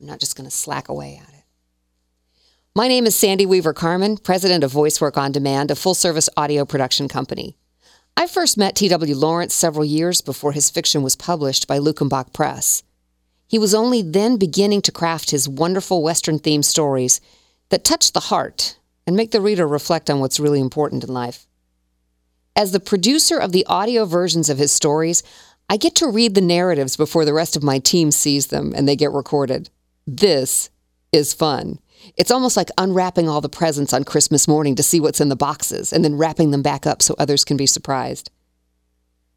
I'm not just going to slack away at it. My name is Sandy Weaver Carmen, president of VoiceWork On Demand, a full service audio production company. I first met T.W. Lawrence several years before his fiction was published by Luckenbach Press. He was only then beginning to craft his wonderful Western themed stories that touch the heart and make the reader reflect on what's really important in life. As the producer of the audio versions of his stories, I get to read the narratives before the rest of my team sees them and they get recorded. This is fun. It's almost like unwrapping all the presents on Christmas morning to see what's in the boxes and then wrapping them back up so others can be surprised.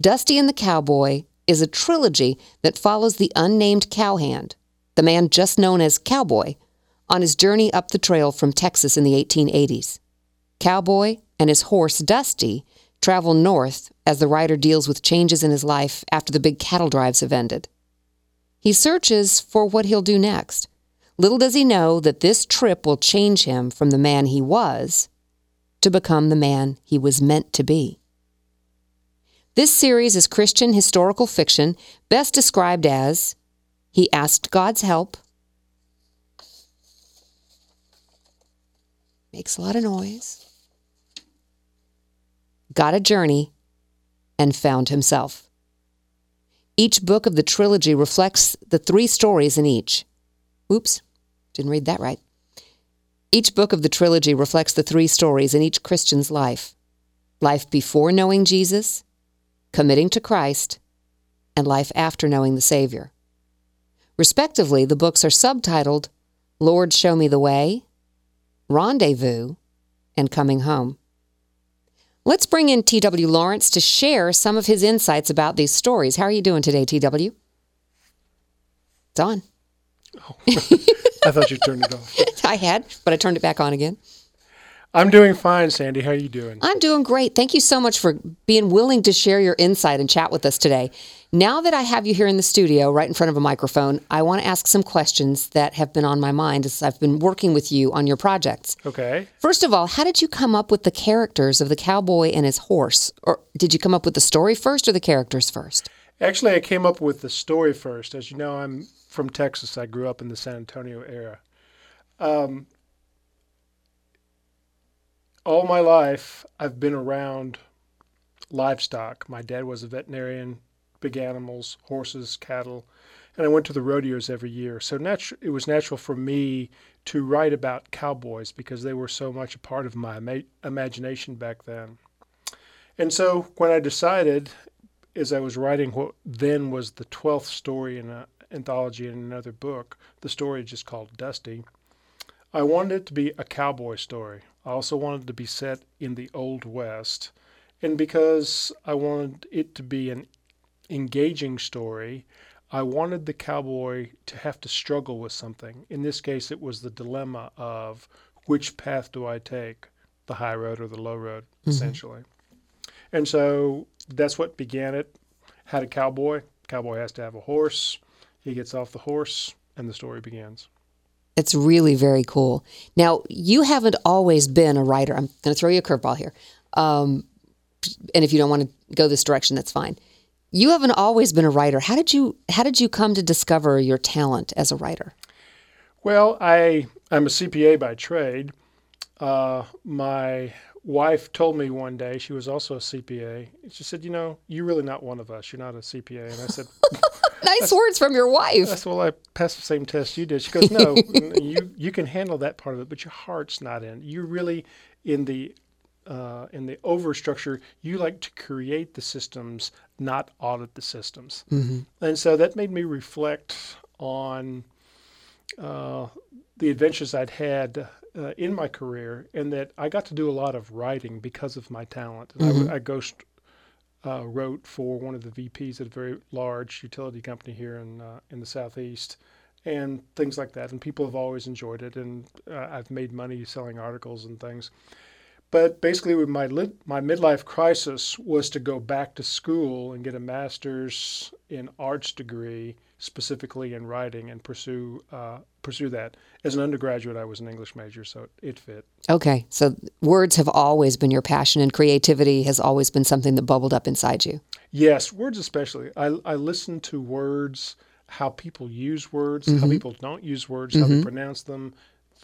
Dusty and the Cowboy is a trilogy that follows the unnamed cowhand, the man just known as Cowboy, on his journey up the trail from Texas in the 1880s. Cowboy and his horse Dusty travel north as the rider deals with changes in his life after the big cattle drives have ended. He searches for what he'll do next. Little does he know that this trip will change him from the man he was to become the man he was meant to be. This series is Christian historical fiction, best described as He asked God's help, makes a lot of noise, got a journey, and found himself. Each book of the trilogy reflects the three stories in each. Oops, didn't read that right. Each book of the trilogy reflects the three stories in each Christian's life life before knowing Jesus, committing to Christ, and life after knowing the Savior. Respectively, the books are subtitled Lord, Show Me the Way, Rendezvous, and Coming Home. Let's bring in T.W. Lawrence to share some of his insights about these stories. How are you doing today, T.W.? It's on. Oh, I thought you turned it off. I had, but I turned it back on again. I'm doing fine, Sandy. How are you doing? I'm doing great. Thank you so much for being willing to share your insight and chat with us today. Now that I have you here in the studio, right in front of a microphone, I want to ask some questions that have been on my mind as I've been working with you on your projects. Okay. First of all, how did you come up with the characters of the cowboy and his horse? Or did you come up with the story first or the characters first? Actually, I came up with the story first. As you know, I'm from Texas. I grew up in the San Antonio area. Um, all my life, I've been around livestock. My dad was a veterinarian, big animals, horses, cattle, and I went to the rodeos every year. So natu- it was natural for me to write about cowboys because they were so much a part of my ima- imagination back then. And so when I decided, as I was writing what then was the 12th story in an anthology in another book, the story just called Dusty, I wanted it to be a cowboy story. I also wanted it to be set in the Old West. And because I wanted it to be an engaging story, I wanted the cowboy to have to struggle with something. In this case, it was the dilemma of which path do I take, the high road or the low road, mm-hmm. essentially. And so that's what began it. Had a cowboy. Cowboy has to have a horse. He gets off the horse, and the story begins. It's really very cool. Now, you haven't always been a writer. I'm going to throw you a curveball here. Um, and if you don't want to go this direction, that's fine. You haven't always been a writer. How did you How did you come to discover your talent as a writer? Well, I I'm a CPA by trade. Uh, my wife told me one day she was also a CPA. She said, "You know, you're really not one of us. You're not a CPA." And I said, nice words from your wife. That's well, I passed the same test you did. She goes, no, you you can handle that part of it, but your heart's not in. You're really in the uh, in the overstructure. You like to create the systems, not audit the systems. Mm-hmm. And so that made me reflect on uh, the adventures I'd had uh, in my career, and that I got to do a lot of writing because of my talent. Mm-hmm. I, I ghost uh, wrote for one of the VPs at a very large utility company here in uh, in the southeast, and things like that. And people have always enjoyed it, and uh, I've made money selling articles and things. But basically, my my midlife crisis was to go back to school and get a master's in arts degree specifically in writing and pursue uh, pursue that. As an undergraduate, I was an English major, so it fit. Okay, so words have always been your passion, and creativity has always been something that bubbled up inside you. Yes, words especially. I I listen to words. how people use words, how people don't use words, how they pronounce them,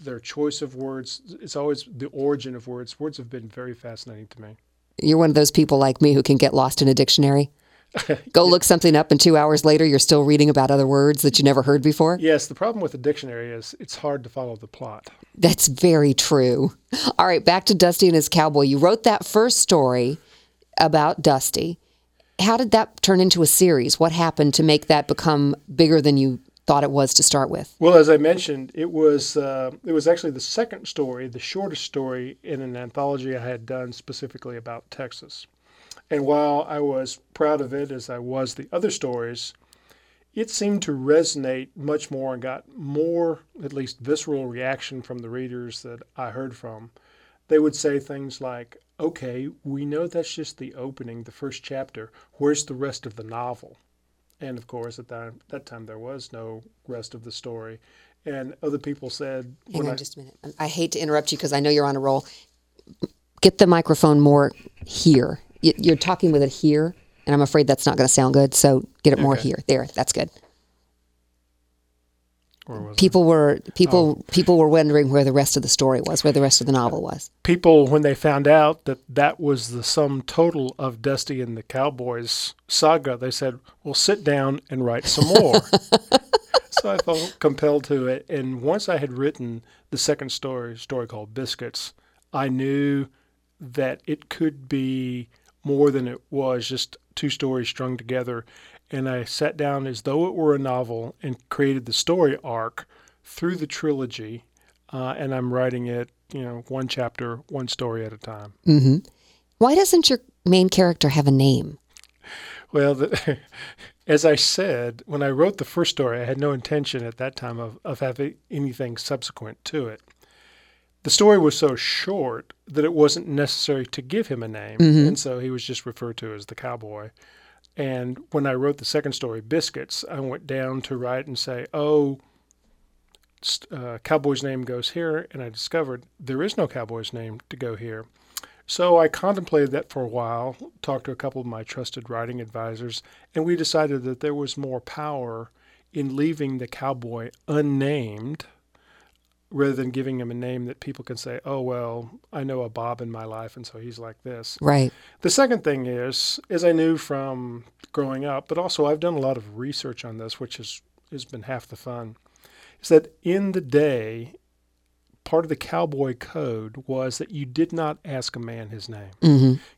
their choice of words. It's always the origin of words. Words have been very fascinating to me. You're one of those people like me who can get lost in a dictionary. Go look something up, and two hours later, you're still reading about other words that you never heard before. Yes, the problem with the dictionary is it's hard to follow the plot. That's very true. All right, back to Dusty and his cowboy. You wrote that first story about Dusty. How did that turn into a series? What happened to make that become bigger than you thought it was to start with? Well, as I mentioned, it was uh, it was actually the second story, the shortest story in an anthology I had done specifically about Texas. And while I was proud of it, as I was the other stories, it seemed to resonate much more and got more, at least visceral reaction from the readers that I heard from. They would say things like, okay, we know that's just the opening, the first chapter. Where's the rest of the novel? And of course, at that, that time, there was no rest of the story. And other people said, Hang on I, just a minute. I hate to interrupt you because I know you're on a roll. Get the microphone more here. You- You're talking with it here, and I'm afraid that's not going to sound good. So get it more Okay. here. There, that's good. where was I? People were people oh. people were wondering where the rest of the story was, where the rest of the novel uh, was. people, when they found out that that was the sum total of Dusty and the Cowboys saga, they said, well, sit down and write some more. so I felt compelled to it. And once I had written the second story, story called Biscuits, I knew that it could be more than it was, just two stories strung together. And I sat down as though it were a novel and created the story arc through the trilogy. Uh, and I'm writing it, you know, one chapter, one story at a time. Mm-hmm. Why doesn't your main character have a name? Well, the, as I said, when I wrote the first story, I had no intention at that time of, of having anything subsequent to it. The story was so short that it wasn't necessary to give him a name, and so he was just referred to as the cowboy. And when I wrote the second story, Biscuits, I went down to write and say, oh, uh, cowboy's name goes here, and I discovered there is no cowboy's name to go here. So I contemplated that for a while, talked to a couple of my trusted writing advisors, and we decided that there was more power in leaving the cowboy unnamed rather than giving him a name that people can say, oh, well, I know a Bob in my life, and so he's like this. Right. The second thing is, as I knew from growing up, but also I've done a lot of research on this, which has, has been half the fun, is that in the day, part of the cowboy code was that you did not ask a man his name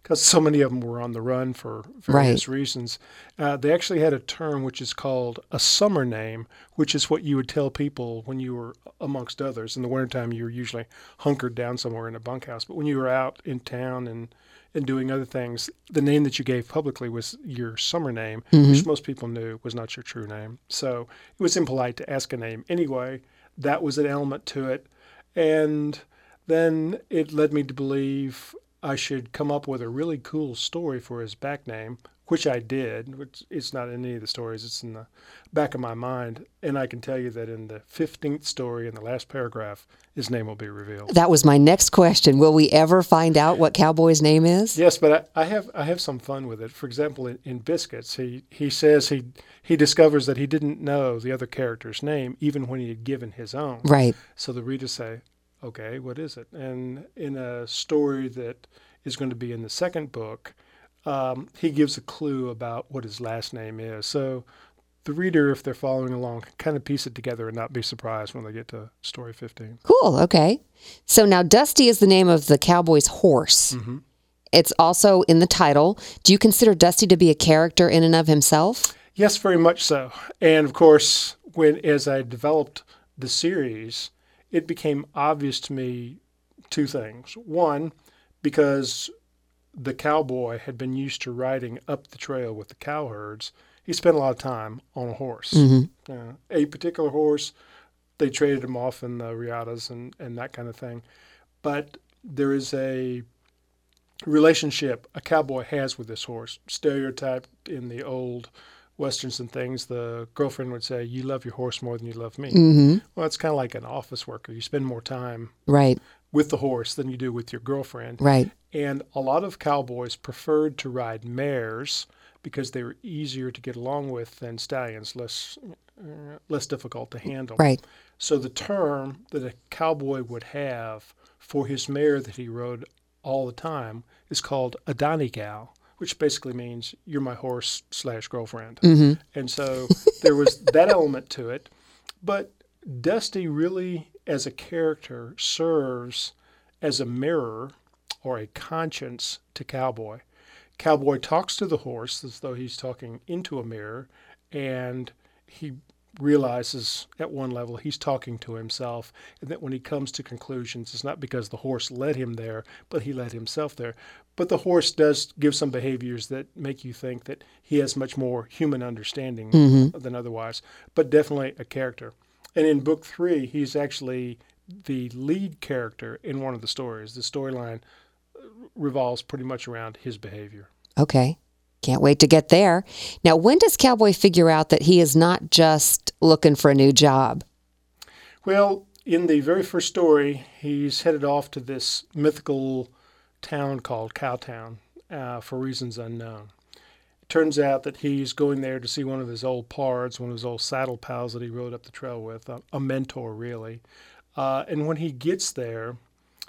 because so many of them were on the run for various reasons. Uh, they actually had a term which is called a summer name, which is what you would tell people when you were amongst others. In the wintertime, you were usually hunkered down somewhere in a bunkhouse. But when you were out in town and, and doing other things, the name that you gave publicly was your summer name, which most people knew was not your true name. So it was impolite to ask a name anyway. That was an element to it. And then it led me to believe I should come up with a really cool story for his back name, which I did. Which it's not in any of the stories; it's in the back of my mind. And I can tell you that in the fifteenth story, in the last paragraph, his name will be revealed. That was my next question. Will we ever find out what Cowboy's name is? Yes, but I, I have I have some fun with it. For example, in, in Biscuits, he he says he he discovers that he didn't know the other character's name even when he had given his own. Right. So the readers say, okay, what is it? And in a story that is going to be in the second book, um, he gives a clue about what his last name is. So the reader, if they're following along, can kind of piece it together and not be surprised when they get to story 15. Cool. Okay. So now Dusty is the name of the cowboy's horse. Mm-hmm. It's also in the title. Do you consider Dusty to be a character in and of himself? Yes, very much so. And of course, when as I developed the series, it became obvious to me two things. One, because the cowboy had been used to riding up the trail with the cowherds, he spent a lot of time on a horse. Mm-hmm. Uh, a particular horse, they traded him off in the riatas and, and that kind of thing. But there is a relationship a cowboy has with this horse, stereotyped in the old westerns and things. The girlfriend would say, "You love your horse more than you love me." Mm-hmm. Well, it's kind of like an office worker. You spend more time Right. with the horse than you do with your girlfriend. Right. And a lot of cowboys preferred to ride mares because they were easier to get along with than stallions, less uh, less difficult to handle. Right. So the term that a cowboy would have for his mare that he rode all the time is called a Donegal, which basically means you're my horse slash girlfriend. Mm-hmm. And so there was that element to it. But Dusty really, as a character, serves as a mirror or a conscience to Cowboy. Cowboy talks to the horse as though he's talking into a mirror, and he realizes at one level he's talking to himself, and that when he comes to conclusions, it's not because the horse led him there, but he led himself there. But the horse does give some behaviors that make you think that he has much more human understanding Mm-hmm. than otherwise, but definitely a character. And in book three, he's actually the lead character in one of the stories. The storyline revolves pretty much around his behavior. Okay. Can't wait to get there. Now, when does Cowboy figure out that he is not just looking for a new job? Well, in the very first story, he's headed off to this mythical town called Cowtown uh, for reasons unknown. It turns out that he's going there to see one of his old pards, one of his old saddle pals that he rode up the trail with, a, a mentor, really. Uh, and when he gets there,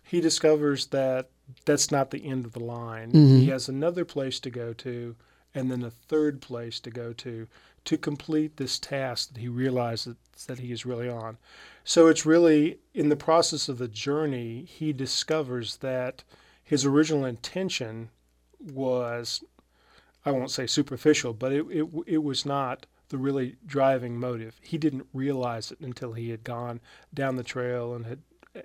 he discovers that that's not the end of the line. He has another place to go to, and then a third place to go to to complete this task that he realizes that he is really on. So it's really in the process of the journey, he discovers that his original intention was, I won't say superficial, but it, it, it was not the really driving motive. He didn't realize it until he had gone down the trail and had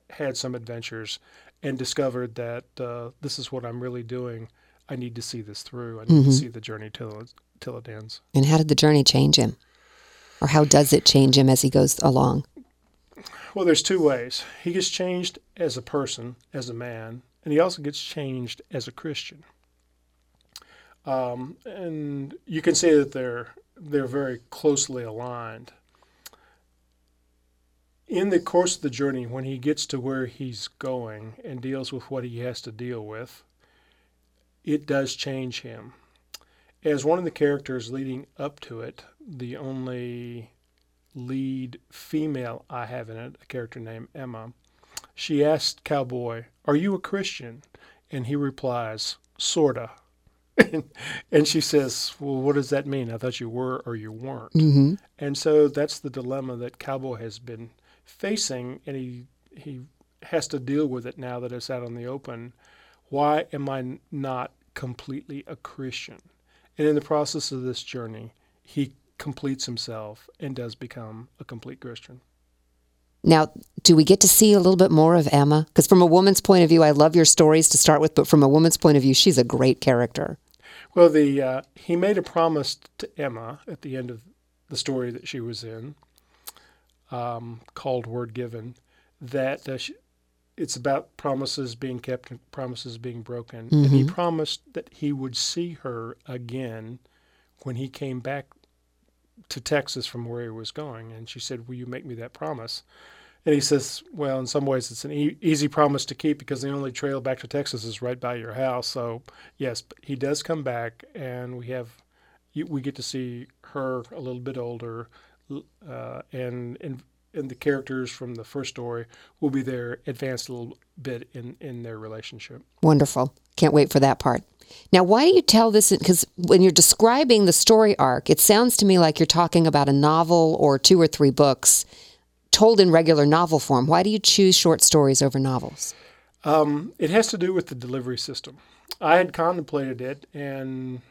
had some adventures and discovered that uh, this is what I'm really doing. I need to see this through. I need to see the journey till it, till it ends. And how did the journey change him? Or how does it change him as he goes along? Well, there's two ways. He gets changed as a person, as a man, and he also gets changed as a Christian. Um, and you can say that they're they're very closely aligned. In the course of the journey, when he gets to where he's going and deals with what he has to deal with, it does change him. As one of the characters leading up to it, the only lead female I have in it, a character named Emma, she asked Cowboy, Are you a Christian? And he replies, Sorta. and she says, Well, what does that mean? I thought you were or you weren't. Mm-hmm. And so that's the dilemma that Cowboy has been facing, and he, he has to deal with it now that it's out in the open. Why am I not completely a Christian? And in the process of this journey, he completes himself and does become a complete Christian. Now, do we get to see a little bit more of Emma? Because from a woman's point of view, I love your stories to start with, but from a woman's point of view, she's a great character. Well, the uh, he made a promise to Emma at the end of the story that she was in, um, called "Word Given," that uh, she, it's about promises being kept and promises being broken. And he promised that he would see her again when he came back to Texas from where he was going. And she said, "Will you make me that promise?" And he says, "Well, in some ways, it's an e- easy promise to keep because the only trail back to Texas is right by your house. So, yes, but he does come back, and we have we get to see her a little bit older, uh, and and and the characters from the first story will be there advanced a little bit in in their relationship. Wonderful. Can't wait for that part. Now, why do you tell this? Because when you're describing the story arc, it sounds to me like you're talking about a novel or two or three books told in regular novel form. Why do you choose short stories over novels? Um, it has to do with the delivery system. I had contemplated it, and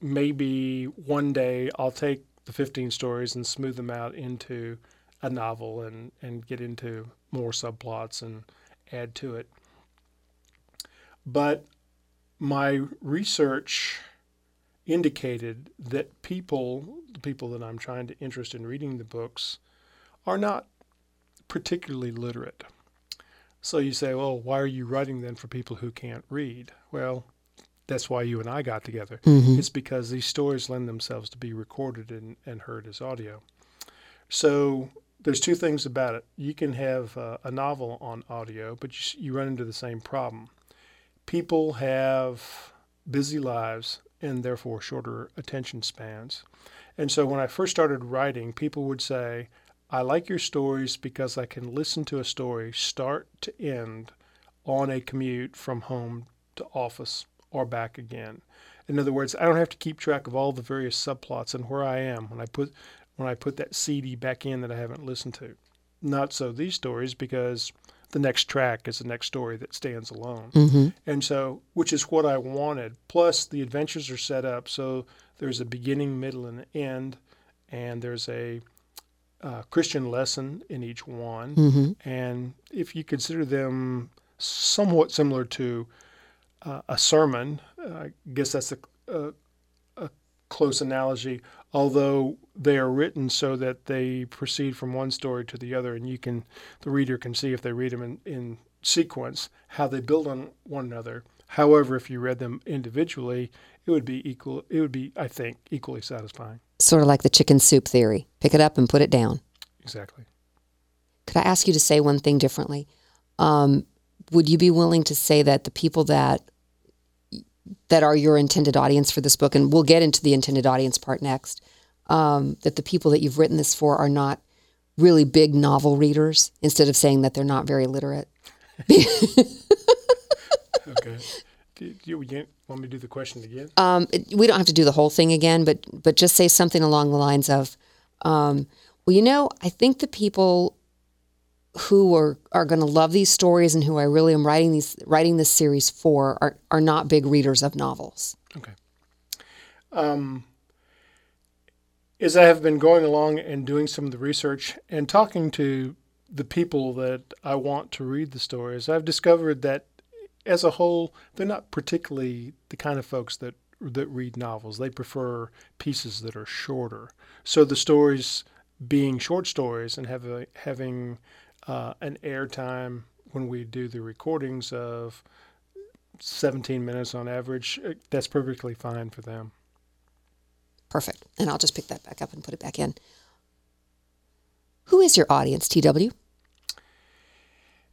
maybe one day I'll take the 15 stories and smooth them out into a novel and, and get into more subplots and add to it. But my research indicated that people, the people that I'm trying to interest in reading the books, are not particularly literate. So you say, well, why are you writing then for people who can't read? Well, that's why you and I got together. Mm-hmm. It's because these stories lend themselves to be recorded and, and heard as audio. So there's two things about it. You can have uh, a novel on audio, but you, you run into the same problem. People have busy lives and therefore shorter attention spans. And so when I first started writing, people would say, I like your stories because I can listen to a story start to end on a commute from home to office or back again. In other words, I don't have to keep track of all the various subplots and where I am when I put when I put that CD back in that I haven't listened to. Not so these stories because the next track is the next story that stands alone. Mm-hmm. And so, which is what I wanted. Plus, the adventures are set up so there's a beginning, middle, and end, and there's a uh, Christian lesson in each one. Mm-hmm. And if you consider them somewhat similar to uh, a sermon, uh, I guess that's a, a, a close analogy, although they are written so that they proceed from one story to the other, and you can, the reader can see if they read them in, in sequence, how they build on one another. However, if you read them individually, it would be equal. It would be, I think, equally satisfying. Sort of like the chicken soup theory pick it up and put it down. Exactly. Could I ask you to say one thing differently? Um, would you be willing to say that the people that that are your intended audience for this book, and we'll get into the intended audience part next, um, that the people that you've written this for are not really big novel readers, instead of saying that they're not very literate? Okay. do, you, you want me to do the question again? um, we don't have to do the whole thing again, but but just say something along the lines of, um, well, you know, I think the people who are are going to love these stories and who I really am writing these writing this series for are are not big readers of novels. Okay. Um, as I have been going along and doing some of the research and talking to the people that I want to read the stories, I've discovered that as a whole, they're not particularly the kind of folks that that read novels. They prefer pieces that are shorter. So the stories being short stories and have a, having uh, an airtime when we do the recordings of 17 minutes on average, uh, that's perfectly fine for them. Perfect. And I'll just pick that back up and put it back in. Who is your audience, TW?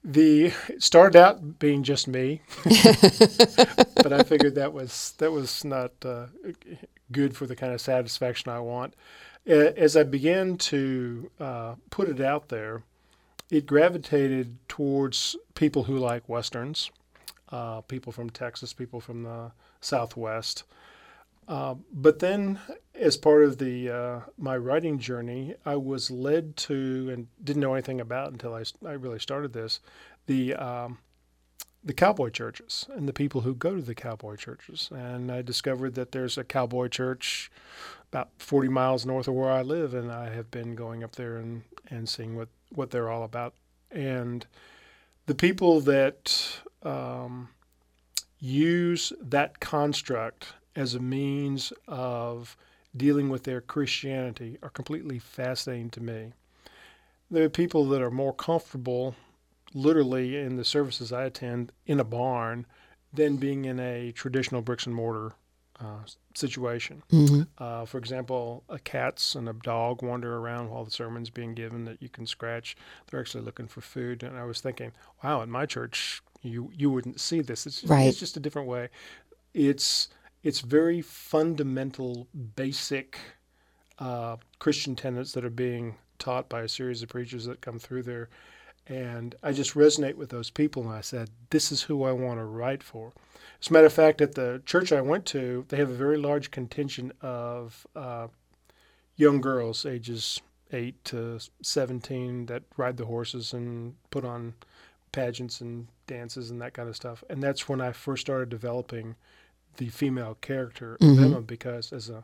The it started out being just me, but I figured that was that was not uh, good for the kind of satisfaction I want. As I began to uh, put it out there, it gravitated towards people who like westerns, uh, people from Texas, people from the Southwest. Uh, but then, as part of the uh, my writing journey, I was led to and didn't know anything about until I, I really started this the um, the cowboy churches and the people who go to the cowboy churches. And I discovered that there's a cowboy church about 40 miles north of where I live, and I have been going up there and, and seeing what, what they're all about. And the people that um, use that construct as a means of dealing with their Christianity are completely fascinating to me. There are people that are more comfortable, literally, in the services I attend in a barn than being in a traditional bricks and mortar uh, situation. Mm-hmm. Uh, for example, a cats and a dog wander around while the sermon's being given that you can scratch. They're actually looking for food, and I was thinking, wow, in my church, you you wouldn't see this. It's Right. it's just a different way. It's it's very fundamental, basic uh, Christian tenets that are being taught by a series of preachers that come through there. And I just resonate with those people. And I said, this is who I want to write for. As a matter of fact, at the church I went to, they have a very large contingent of uh, young girls, ages 8 to 17, that ride the horses and put on pageants and dances and that kind of stuff. And that's when I first started developing the female character Emma because as a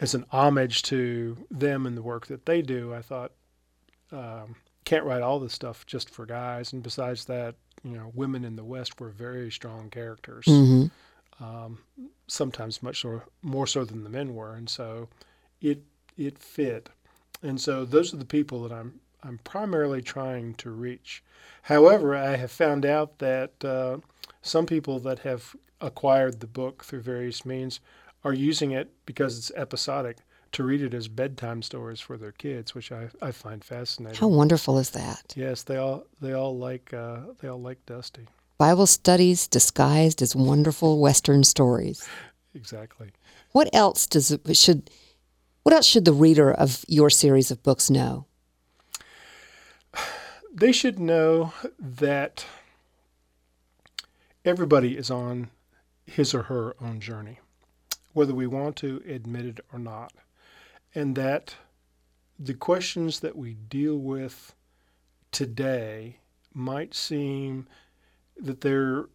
as an homage to them and the work that they do, I thought um, can't write all this stuff just for guys. And besides that, you know, women in the West were very strong characters, Mm-hmm. um, sometimes much so, more so than the men were, and so it it fit. And so those are the people that I'm I'm primarily trying to reach. However, I have found out that uh, some people that have acquired the book through various means are using it because it's episodic to read it as bedtime stories for their kids, which I, I find fascinating. How wonderful is that? Yes, they all they all like uh, they all like Dusty. Bible studies disguised as wonderful Western stories. exactly. What else does should what else should the reader of your series of books know? They should know that everybody is on his or her own journey, whether we want to admit it or not. And that the questions that we deal with today might seem that they're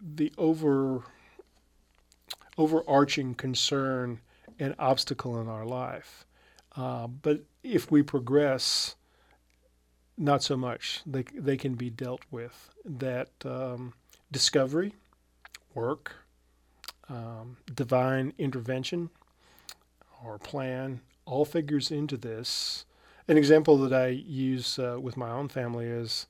the over overarching concern and obstacle in our life. Uh, but if we progress, not so much. They, they can be dealt with. That um, discovery, work, um, divine intervention, or plan all figures into this. An example that I use uh, with my own family is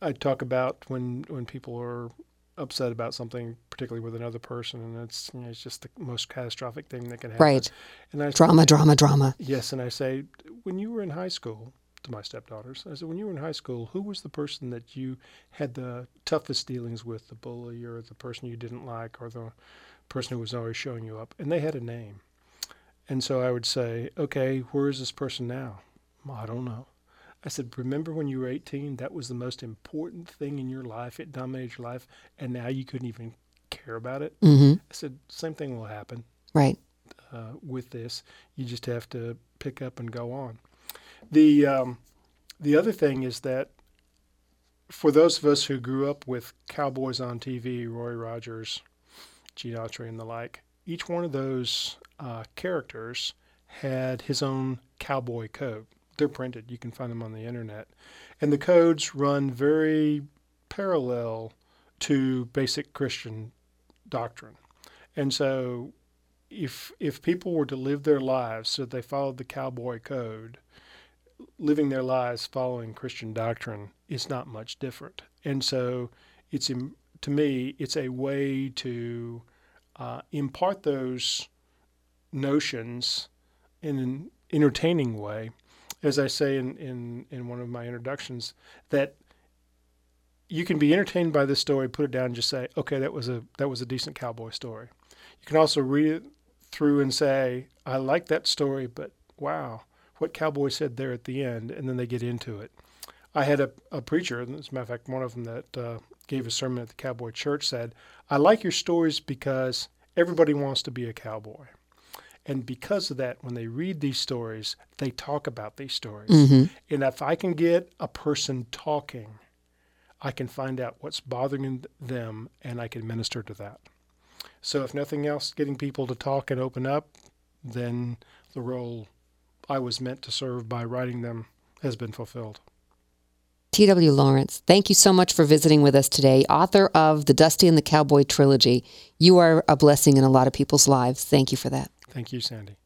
I talk about when when people are upset about something, particularly with another person, and it's you know, it's just the most catastrophic thing that can happen. Right. And I drama, drama, drama. Yes, and I say when you were in high school to my stepdaughters, I said when you were in high school, who was the person that you had the toughest dealings with, the bully or the person you didn't like or the person who was always showing you up, and they had a name. And so I would say, okay, where is this person now? I don't know. I said, remember when you were 18? That was the most important thing in your life. It dominated your life, and now you couldn't even care about it. Mm-hmm. I said, same thing will happen. Right. Uh, with this, you just have to pick up and go on. The um, the other thing is that for those of us who grew up with cowboys on TV, Roy Rogers, Gene Autry, and the like, each one of those uh, characters had his own cowboy code. They're printed. You can find them on the internet. And the codes run very parallel to basic Christian doctrine. And so if if people were to live their lives so they followed the cowboy code, living their lives following Christian doctrine is not much different. And so it's to me it's a way to uh, impart those notions in an entertaining way as I say in, in, in one of my introductions, that you can be entertained by this story, put it down, and just say, okay, that was a that was a decent cowboy story. You can also read it through and say, I like that story, but wow, what cowboy said there at the end, and then they get into it. I had a, a preacher, as a matter of fact, one of them that uh, gave a sermon at the Cowboy Church said, I like your stories because everybody wants to be a cowboy. And because of that, when they read these stories, they talk about these stories. Mm-hmm. And if I can get a person talking, I can find out what's bothering them and I can minister to that. So, if nothing else, getting people to talk and open up, then the role I was meant to serve by writing them has been fulfilled. T.W. Lawrence, thank you so much for visiting with us today. Author of the Dusty and the Cowboy trilogy. You are a blessing in a lot of people's lives. Thank you for that. Thank you, Sandy.